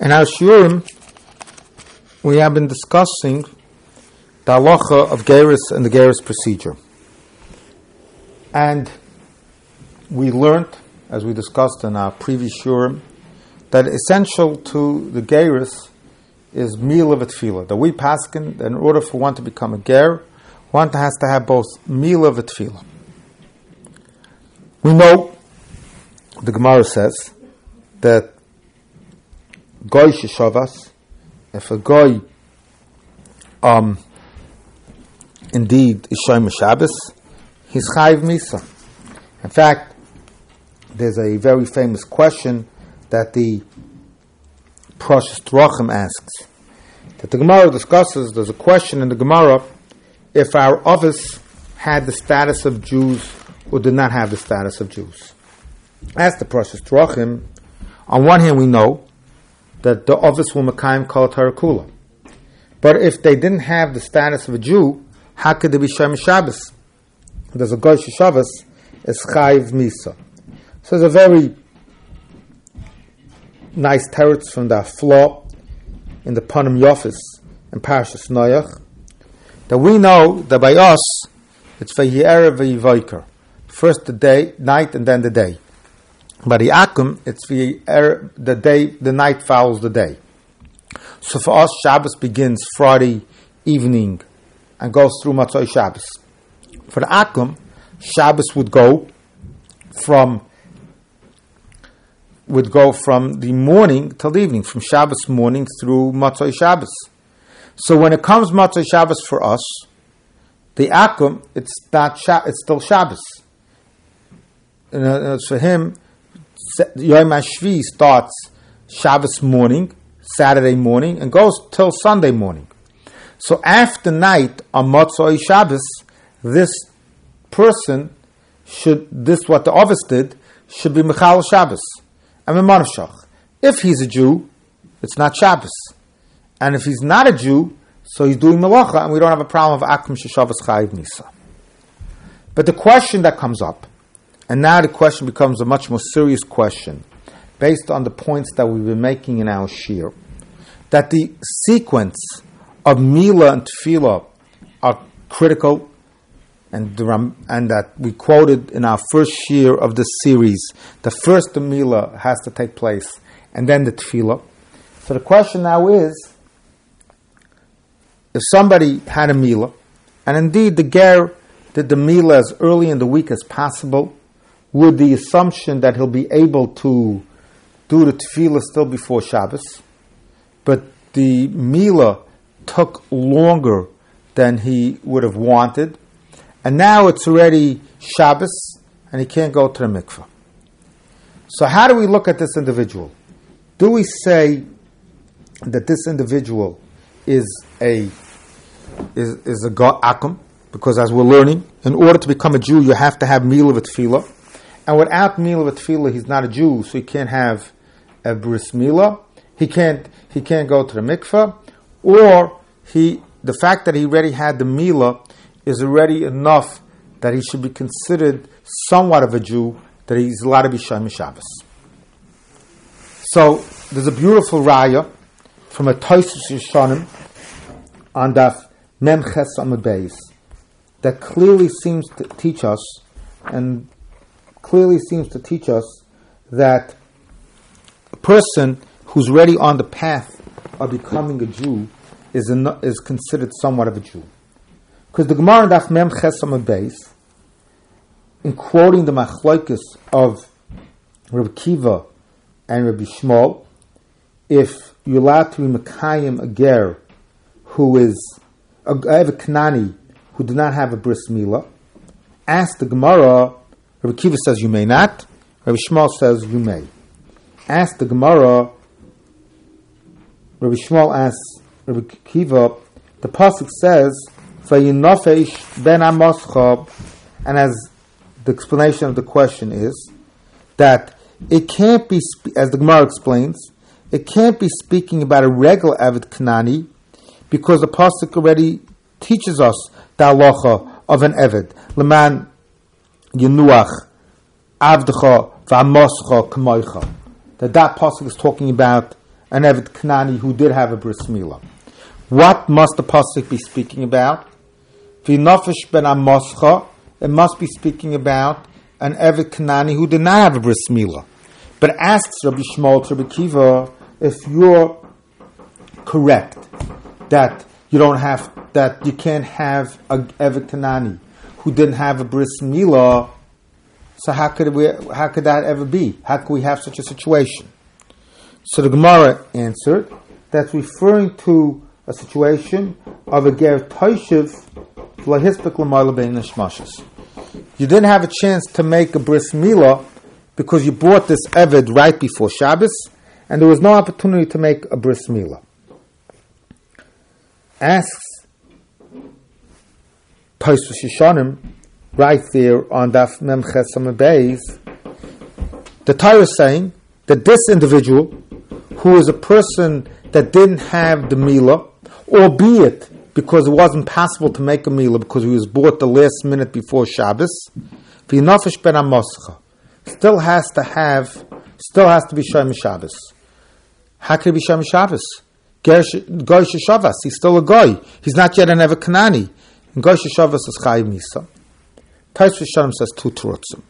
In our Shiurim, we have been discussing the halacha of Geirus and the Geirus procedure. And we learned, as we discussed in our previous Shiurim, that essential to the Geirus is meal of tefillah. That we paskin that in order for one to become a ger, one has to have both meal of tefillah. We know the Gemara says that goy shavas, if a goy um, indeed is shoym Shabbos, he's chayiv misa. In fact, there's a very famous question that the Proshas Drachim asks. That the Gemara discusses, there's a question in the Gemara if our Avos had the status of Jews or did not have the status of Jews. As the Proshas Drachim, on one hand we know that the Avos will Mekayim Kol Tarakula. But if they didn't have the status of a Jew, how could they be Shem Shabbos? There's a Goy Shabbos, is Chayiv Misa. So there's a very nice teretz from the flaw in the Panim Yofis in Parashas Noach that we know that by us it's Vayi'er Vayivoiker. First the day, night, and then the day. By the Akum, it's the, er, the day, the night follows the day. So for us, Shabbos begins Friday evening and goes through Motzoi Shabbos. For the Akum, Shabbos would go from would go from the morning till the evening, from Shabbos morning through Motzoi Shabbos. So when it comes Motzoi Shabbos for us, the Akum, it's not it's still Shabbos. And uh, uh, for him, Yom HaShvi starts Shabbos morning, Saturday morning, and goes till Sunday morning. So after night on Motzoi Shabbos, this person should, this what the Avos did, should be Michal Shabbos and Memanashach. If he's a Jew, it's not Shabbos. And if he's not a Jew, so he's doing Malacha, and we don't have a problem of Akum Sheshavas Chayiv Misa. But the question that comes up, and now the question becomes a much more serious question, based on the points that we've been making in our shiur, that the sequence of Mila and Tefillah are critical, and, and that we quoted in our first shiur of the series, the first Mila has to take place, and then the Tefillah. So the question now is, if somebody had a Mila, and indeed the Ger did the Mila as early in the week as possible, with the assumption that he'll be able to do the tefillah still before Shabbos, but the Mila took longer than he would have wanted, and now it's already Shabbos, and he can't go to the mikveh. So, how do we look at this individual? Do we say that this individual is a is, is a akum? Because as we're learning, in order to become a Jew, you have to have meal of tefillah. And without Mila Tefillah, he's not a Jew, so he can't have a bris Mila. He can't he can't go to the mikveh, or he the fact that he already had the Mila is already enough that he should be considered somewhat of a Jew, that he's allowed to be Shem Shabbos. So there's a beautiful raya from a Tosfos Yeshanim on Daf Memches Amud that clearly seems to teach us, and clearly seems to teach us that a person who's already on the path of becoming a Jew is, is considered somewhat of a Jew. Because the Gemara Daf Mem Chesam Beis, in quoting the Machloikis of Rabbi Kiva and Rabbi Shmuel, if you're allowed to be Mekayim a ger who is a, a Kanani who did not have a bris milah, ask the Gemara Rabbi Kiva says you may not. Rabbi Shmuel says you may. Ask the Gemara. Rabbi Shmuel asks Rabbi Kiva. The pasuk says, "Vayinofesh ben Amoscha," and as the explanation of the question is that it can't be, as the Gemara explains, it can't be speaking about a regular avid Kanani because the pasuk already teaches us the halacha of an avid. Leman Yenuach Avdecha V'Amoscha Kamoicha. That that pasuk is talking about an Eved Knani who did have a bris milah. What must the pasuk be speaking about? V'nofesh ben amoscha. It must be speaking about an Eved Knani who did not have a bris milah. But asks Rabbi Shmuel to Rabbi Kiva if you're correct that you don't have that you can't have a Eved Knani who didn't have a bris milah. So how could we? How could that ever be? How could we have such a situation? So the Gemara answered that's referring to a situation of a ger toishiv You didn't have a chance to make a bris milah because you bought this eved right before Shabbos, and there was no opportunity to make a bris milah. Asks Tosfos Yeshanim right there on Daf Mem Chesam Beis, the Torah is saying that this individual, who is a person that didn't have the milah, albeit because it wasn't possible to make a milah because he was bought the last minute before Shabbos, v'yinafish ben amoscha, still has to have, still has to be Shem Shabbos. How can he be Shem Shabbos? Goy Shavas, he's still a goy. He's not yet an Eved Kanani. Goy Shavas is Chayiv Misa. Tosfos Yeshanim says two Turutzim.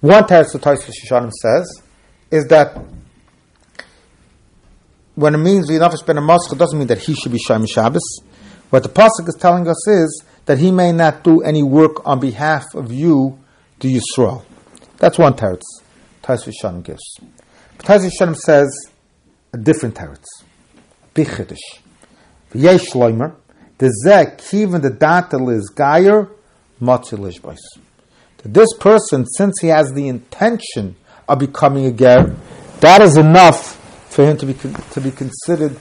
One Tosfos Yeshanim says is that when it means v'yinafish ben it doesn't mean that he should be Shem Shabbos. What the pasuk is telling us is that he may not do any work on behalf of you, the Yisrael. That's one teretz. Tosfos Yeshanim gives. But Tosfos Yeshanim says a different teretz. Bichedish. V'yesh loimer. The zeh kiven the datel is gayer that this person, since he has the intention of becoming a ger, that is enough for him to be to be considered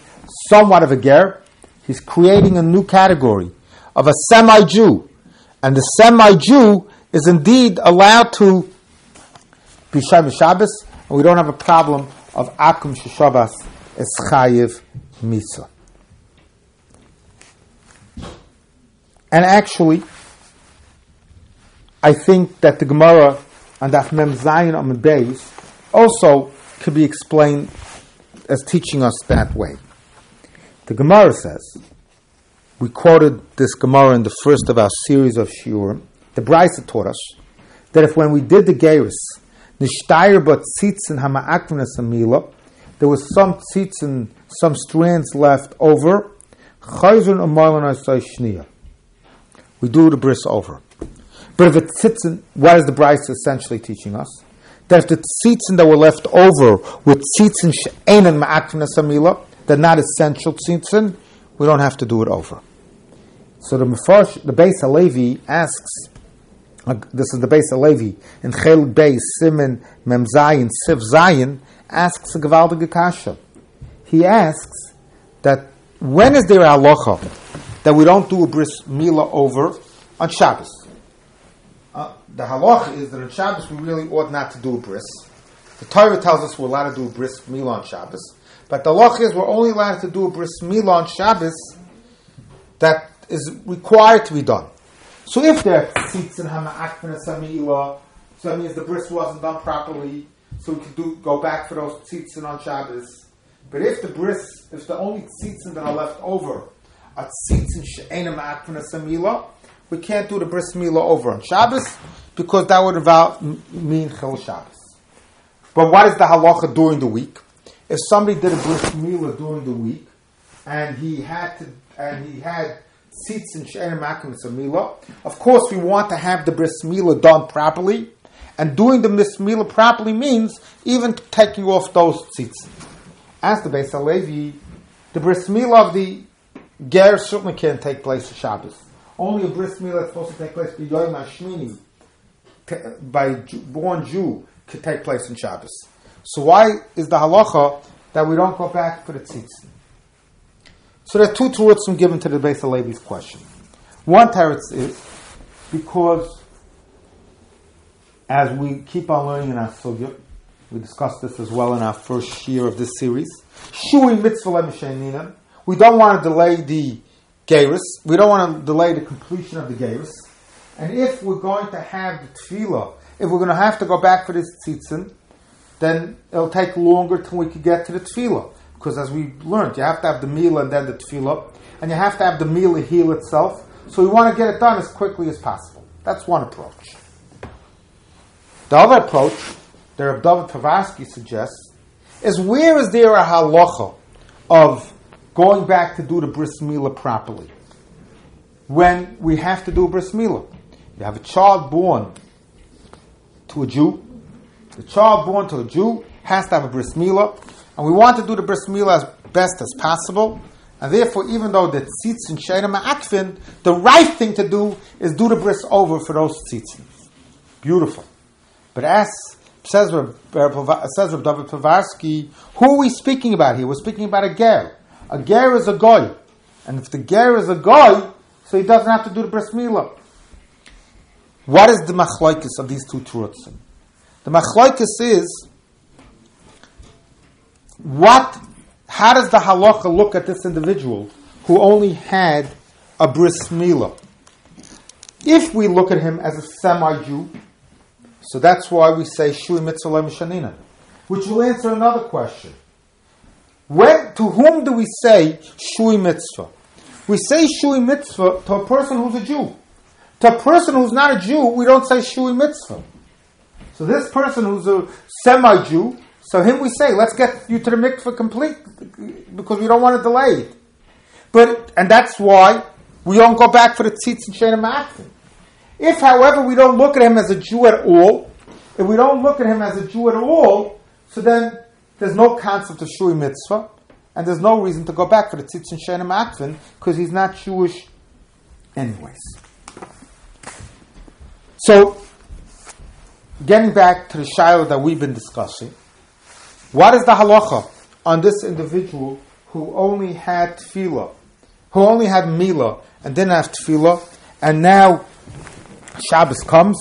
somewhat of a ger. He's creating a new category of a semi-Jew, and the semi-Jew is indeed allowed to be Shabbos, and we don't have a problem of Akum Shabbos as Chayiv Mitzvah. And actually, I think that the Gemara and the Mem Zayin on Beis also could be explained as teaching us that way. The Gemara says, we quoted this Gemara in the first of our series of Shiurim. The Brisa taught us that if when we did the Geirus, Nishtayr but tzitzin hama'akvnas amila, there was some tzitzin, some strands left over, chayzun umarlan We do the bris over. But if it sits in, what is the Brisa essentially teaching us? That if the tzitzin that were left over with tzitzin she'en and ma'akvina samila, they're not essential tzitzin, we don't have to do it over. So the Mefarsh, the Beis Halevi asks, this is the Beis Halevi, in Chel Beis, Simon, Mem Zayin, Siv Zayin, asks a Gavaldige Kasha. He asks that when is there halacha that we don't do a bris mila over on Shabbos? Uh, the halach is that on Shabbos we really ought not to do a bris. The Torah tells us we're allowed to do a bris milah on Shabbos, but the halach is we're only allowed to do a bris milah on Shabbos that is required to be done. So if there are tzitzin Hama'ak and Samila, so that means the bris wasn't done properly, so we could do go back for those seats on Shabbos. But if the bris, if the only seats that are left over we can't do the bris milah over on Shabbos because that would involve, mean chil Shabbos. But what is the halacha during the week? If somebody did a bris milah during the week and he had to, and he had tzitzin she'enim milah, of course we want to have the bris milah done properly. And doing the bris milah properly means even taking off those seats. As the Beis Halevi, the bris milah of the ger certainly can't take place Shabbos. Only a bris milah that's supposed to take place by Yom Hashmini, by born Jew, could take place in Shabbos. So why is the halacha that we don't go back for the tzitzin? So there are two terutzim given to the Beis Halevi's question. One teretz is because as we keep on learning in our sugya, we discussed this as well in our first year of this series. Shui mitzvah We don't want to delay the Geirus. We don't want to delay the completion of the Geirus. And if we're going to have the tefillah, if we're going to have to go back for this tzitzin, then it'll take longer till we can get to the tefillah. Because as we learned, you have to have the meal and then the tefillah, and you have to have the meal heal itself. So we want to get it done as quickly as possible. That's one approach. The other approach that Rav David Povarsky suggests is where is there a halacha of going back to do the bris milah properly when we have to do a bris milah? You have a child born to a Jew. The child born to a Jew has to have a bris milah, and we want to do the bris milah as best as possible. And therefore, even though the tzitzin sheina ma'akfin, the right thing to do is do the bris over for those tzitzin. Beautiful. But as says Rav, uh, says Rav David Povarsky, who are we speaking about here? We're speaking about a ger. A ger is a goy. And if the ger is a goy, so he doesn't have to do the bris milah. What is the machlokes of these two truths? The machlokes is what how does the halacha look at this individual who only had a bris milah? If we look at him as a semi-Jew, so that's why we say shui mitzvah mishanina, which will answer another question. When, to whom do we say shui mitzvah? We say shui mitzvah to a person who's a Jew. To a person who's not a Jew, we don't say shui mitzvah. So this person who's a semi-Jew, so him we say, let's get you to the mikveh complete because we don't want to delay it. But and that's why we don't go back for the tzitz and shena ma'atim. If, however, we don't look at him as a Jew at all, if we don't look at him as a Jew at all, so then there's no concept of shui mitzvah, and there's no reason to go back for the tzitz and shena because he's not Jewish, anyways. So, getting back to the shiloh that we've been discussing. What is the halacha on this individual who only had tefillah, who only had milah and didn't have tefillah, and now Shabbos comes?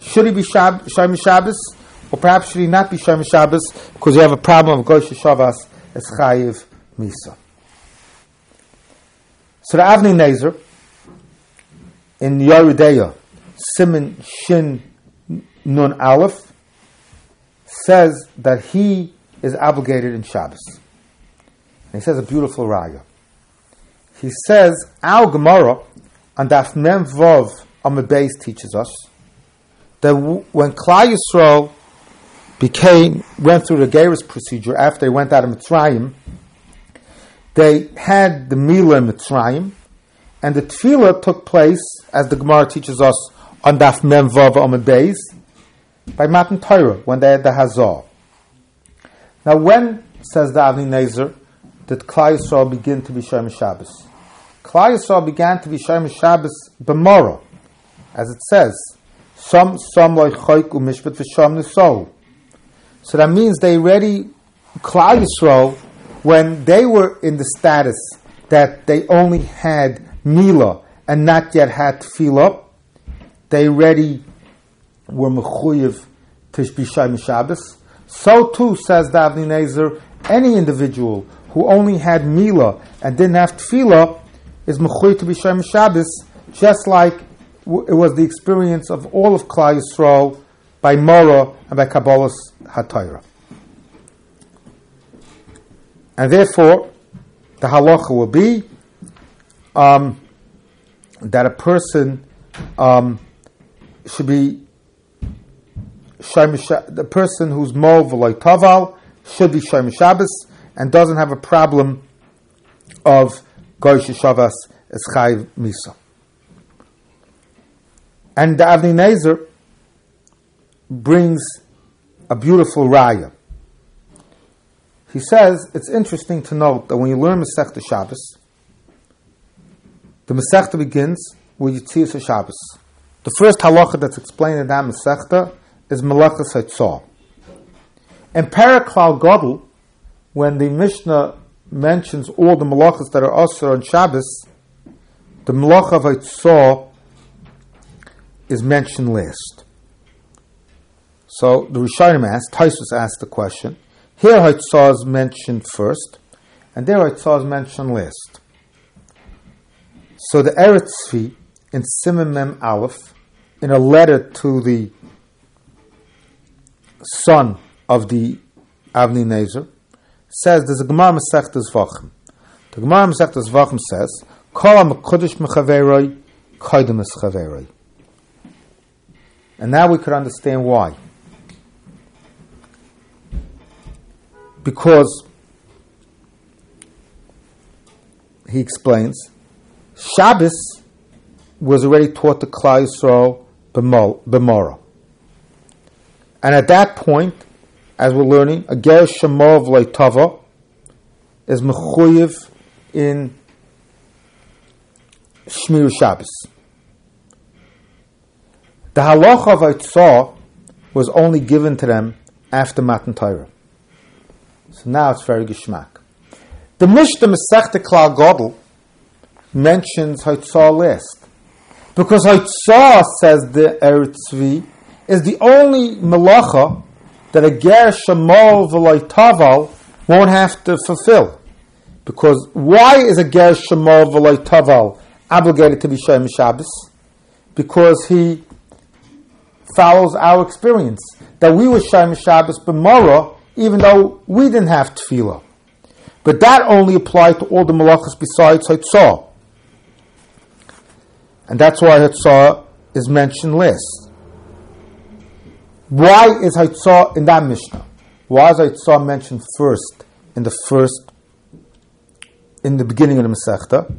Should he be Shab- Shabbos, or perhaps should he not be Shem Shabbos because you have a problem of Gosh Shabbos as Chayiv Misa? So the Avnei Nezer in Yoreh De'ah, Simon Shin Nun Aleph, says that he is obligated in Shabbos. And he says a beautiful raya. He says, Al Gemara on Daf Mem Vov Beis teaches us that when Klal Yisrael became went through the Geirus procedure after they went out of Mitzrayim, they had the Mila in Mitzrayim, and the Tefillah took place, as the Gemara teaches us, on Daf Mem Vav Beis, by Matan Torah when they had the Hazor. Now, when says the Avnei Nezer did Klal Yisrael begin to be Shem Shabbos? Klal Yisrael began to be Shem Shabbos b'mora, as it says, some some like Chayk u'mishpat v'sham nisol. So that means they already Klal Yisrael when they were in the status that they only had Mila and not yet had Tefillah, they already were mechuyev to be Shabbos. So too, says the Nezer, any individual who only had Mila and didn't have Tefillah is mechuyev to be Shabbos, just like it was the experience of all of Klal Yisrael by Mora and by Kabbalah's HaTorah. And therefore, the halacha will be um, that a person um, should be the person who's mov like taval should be Shem Shabbos and doesn't have a problem of Goyish Shabbos as Chayv Misa. And the Avnei Nezer brings a beautiful raya. He says it's interesting to note that when you learn Masechta Shabbos, the Masechta begins with Yitzias Shabbos. The first halacha that's explained in that Masechta is Malachas Haitzah. In Paraklal Godel, when the Mishnah mentions all the malachas that are asr on Shabbos, the malach of Haitzah is mentioned last. So the Rishonim asked, Taisus asked the question, here Haitzah is mentioned first, and there Haitzah is mentioned last. So the Eretz Tzvi in Simon Mem Aleph, in a letter to the son of the Avnei Nezer, says there's a Gemara Masechta Zvachim. The Gemara Masechta Zvachim says, Kol HaMakodesh Mechaveroi, Koidem Chaveroi. And now we could understand why. Because he explains, Shabbos was already taught to Klal Yisrael b'mora. And at that point, as we're learning, a ger shemov leitava is mechuyev in Shmir Shabbos. The halacha of Eitzah was only given to them after Matan Torah. So now it's very geschmack. The Mishnah Masechta Klal Gadol mentions Eitzah last. Because Eitzah, says the Eretz Tzvi, is the only malacha that a ger shemol v'loy won't have to fulfill. Because why is a ger shemol v'loy obligated to be Shem Shabbos? Because he follows our experience that we were Shem Shabbos b'mora, even though we didn't have tefillah. But that only applied to all the malachas besides Hitzah. And that's why Hitzah is mentioned last. Why is Haitzah in that Mishnah? Why is Haitzah mentioned first in the first, in the beginning of the Masechta?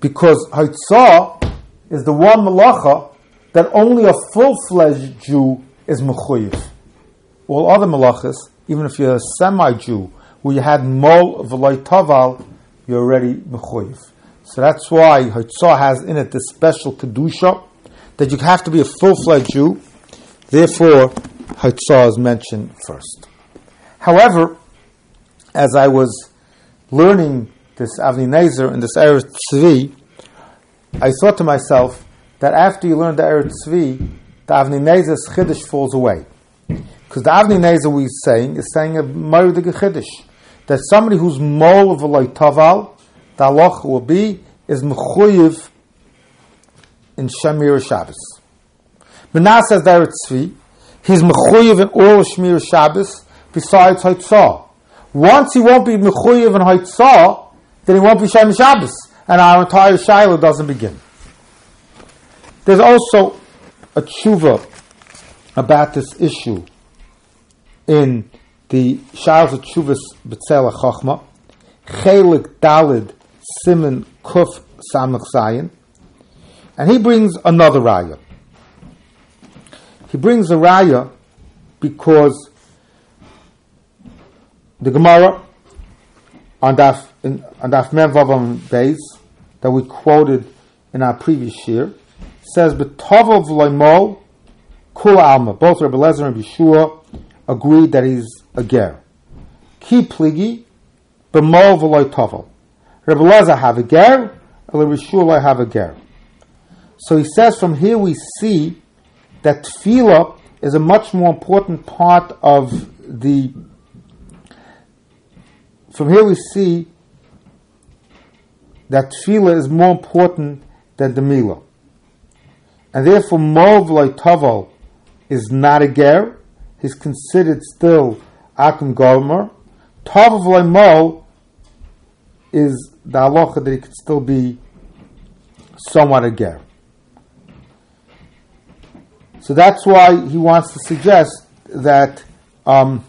Because Haitzah is the one malacha that only a full-fledged Jew is mechuyev. All other malachas, even if you're a semi-Jew, where you had mol v'loy taval, you're already mechuyev. So that's why Haitzah has in it this special kedusha that you have to be a full-fledged Jew Therefore, Haitzah is mentioned first. However, as I was learning this Avnei Nezer and this Eretz Tzvi, I thought to myself that after you learn the Eretz Tzvi, the Avnei Nezer's Chiddush falls away. Because the Avnei Nezer we're saying is saying a Ma'udig Chiddush. That somebody who's mol of a taval, the halach will be, is mechuyev in Shemir Shabbos. Menah says there it's Tzvi, he's mechuyev in all Shmir Shabbos besides Haitzah. Once he won't be mechuyev in Haitzah, then he won't be Shem Shabbos, and our entire Shiloh doesn't begin. There's also a tshuva about this issue in the Shalos of Tshuvas B'Tzel Chachma, Chelik Dalid Simon Kuf Samach Zayin, and he brings another raya. He brings a raya because the Gemara on Daf in, on Beis that we quoted in our previous year says B'Tovov Loimol Kula Alma. Both Rabbi Lezer and Yeshua agreed that he's a ger. Ki pligi b'mol v'loy tovel. Rabbi Lezer have a ger, Yeshua have a ger. So he says from here we see that tefillah is a much more important part of the. From here we see that tefillah is more important than the milah. And therefore, Mov Taval is not a ger, he's considered still Akum Gomer. Taval Mol is the halacha that he could still be somewhat a ger. So that's why he wants to suggest that. Um,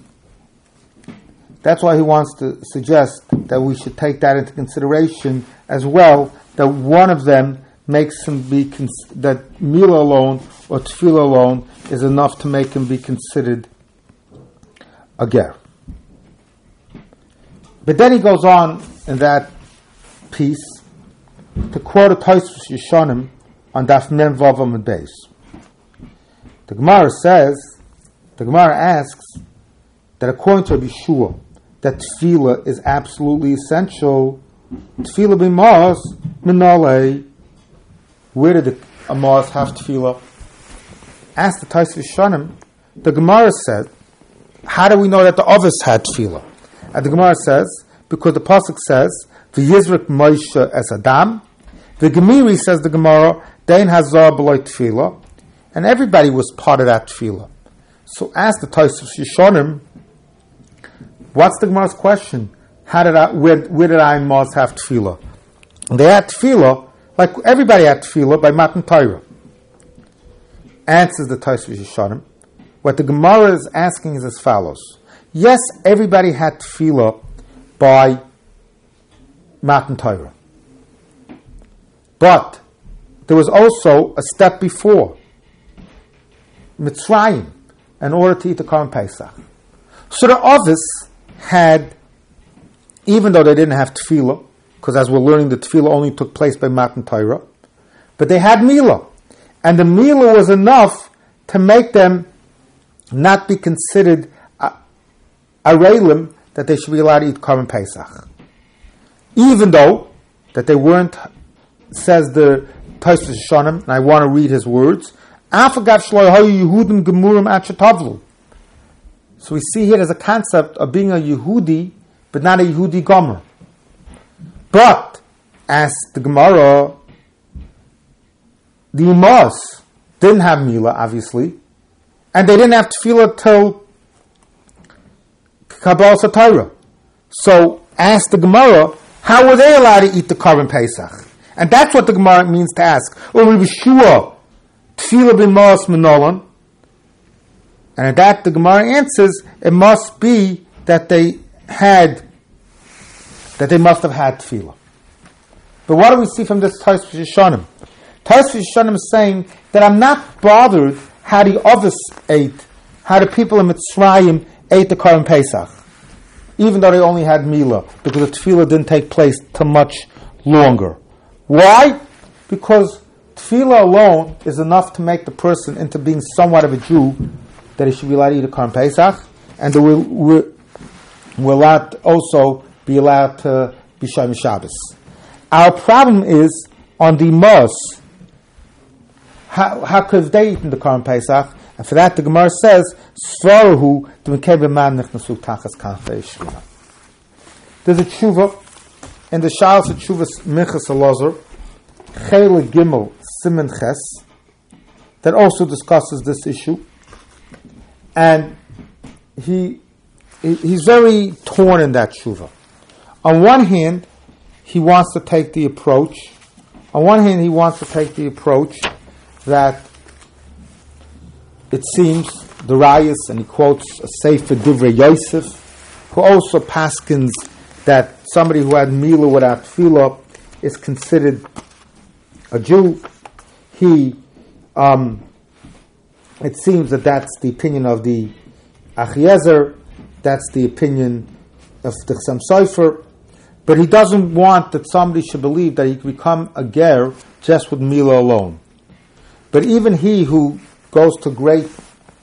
that's why he wants to suggest that we should take that into consideration as well. That one of them makes him be that meal alone or tefillah alone is enough to make him be considered a ger. But then he goes on in that piece to quote a Tosfos Yeshanim on Daf Mem Vav. The Gemara says, the Gemara asks that according to Yeshua, that tefillah is absolutely essential. Tefillah b'maz minale. Where did the Amaz have tefillah? Ask the Tosfos Yeshanim. The Gemara said, how do we know that the others had tefillah? And the Gemara says, because the pasuk says, the Yizrik Moshe as Adam. The Gemiri says the Gemara, Dain Hazar b'loy tefillah and everybody was part of that tefillah. So as the Tosfos Yeshanim, What's the Gemara's question? How did I, where, where did I and Maz have tefillah? They had tefillah, like everybody had tefillah, by Matan Torah. Answers the Tosfos Yeshanim. What the Gemara is asking is as follows. Yes, everybody had tefillah by Matan Torah. But there was also a step before Mitzrayim in order to eat the Korban Pesach. So the others had, even though they didn't have tefillah, because as we're learning, the tefillah only took place by Matan Torah, but they had milah, and the milah was enough to make them not be considered a, relim that they should be allowed to eat Korban Pesach, even though that they weren't. Says the Tosfos Shonim, and I want to read his words. So we see here there's a concept of being a Yehudi, but not a Yehudi Gomer. But, as the Gemara, the Imas didn't have Mila, obviously, and they didn't have Tefillah till Kabbalah Satira. So, ask the Gemara, how were they allowed to eat the Korban Pesach? And that's what the Gemara means to ask. Or we sure bin Maas Manolan. And at that, the Gemara answers, it must be that they had, that they must have had tefillah. But what do we see from this Tosfos Yeshanim? Tosfos Yeshanim is saying that I'm not bothered how the others ate, how the people in Mitzrayim ate the Korban Pesach, even though they only had Mila, because the tefillah didn't take place till much longer. Why? Because Tefillah alone is enough to make the person into being somewhat of a Jew that he should be allowed to eat a Korban Pesach, and that will will allowed also be allowed to be Shem Shabbos. Our problem is on the Mos. How, how could they eat in the Korban Pesach? And for that, the Gemara says, "Svarahu man nichnasu tachas There's a tshuva in the Shalos of Tshuvas Minchas Elazar, Chele Gimel Simen Ches that also discusses this issue, and he he's very torn in that tshuva. On one hand, he wants to take the approach. On one hand, he wants to take the approach that it seems the Rayas, and he quotes a Sefer Divrei Yosef, who also paskins that somebody who had Mila without Tefillah is considered a Jew he, um, it seems that that's the opinion of the Achiezer, that's the opinion of the Sofer, but he doesn't want that somebody should believe that he can become a ger just with Mila alone. But even he who goes to great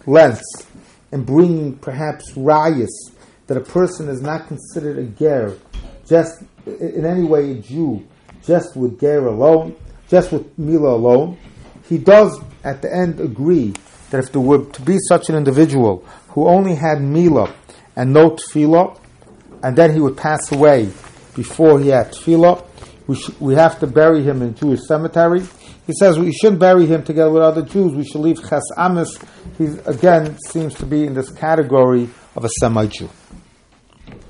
lengths in bringing perhaps rayas that a person is not considered a ger, just in any way a Jew, just with ger alone, just with Mila alone, he does at the end agree that if there were to be such an individual who only had Mila and no Tefillah, and then he would pass away before he had Tefillah, we, sh- we have to bury him in Jewish cemetery. He says we shouldn't bury him together with other Jews. We should leave Ches Amis. He again seems to be in this category of a semi-Jew.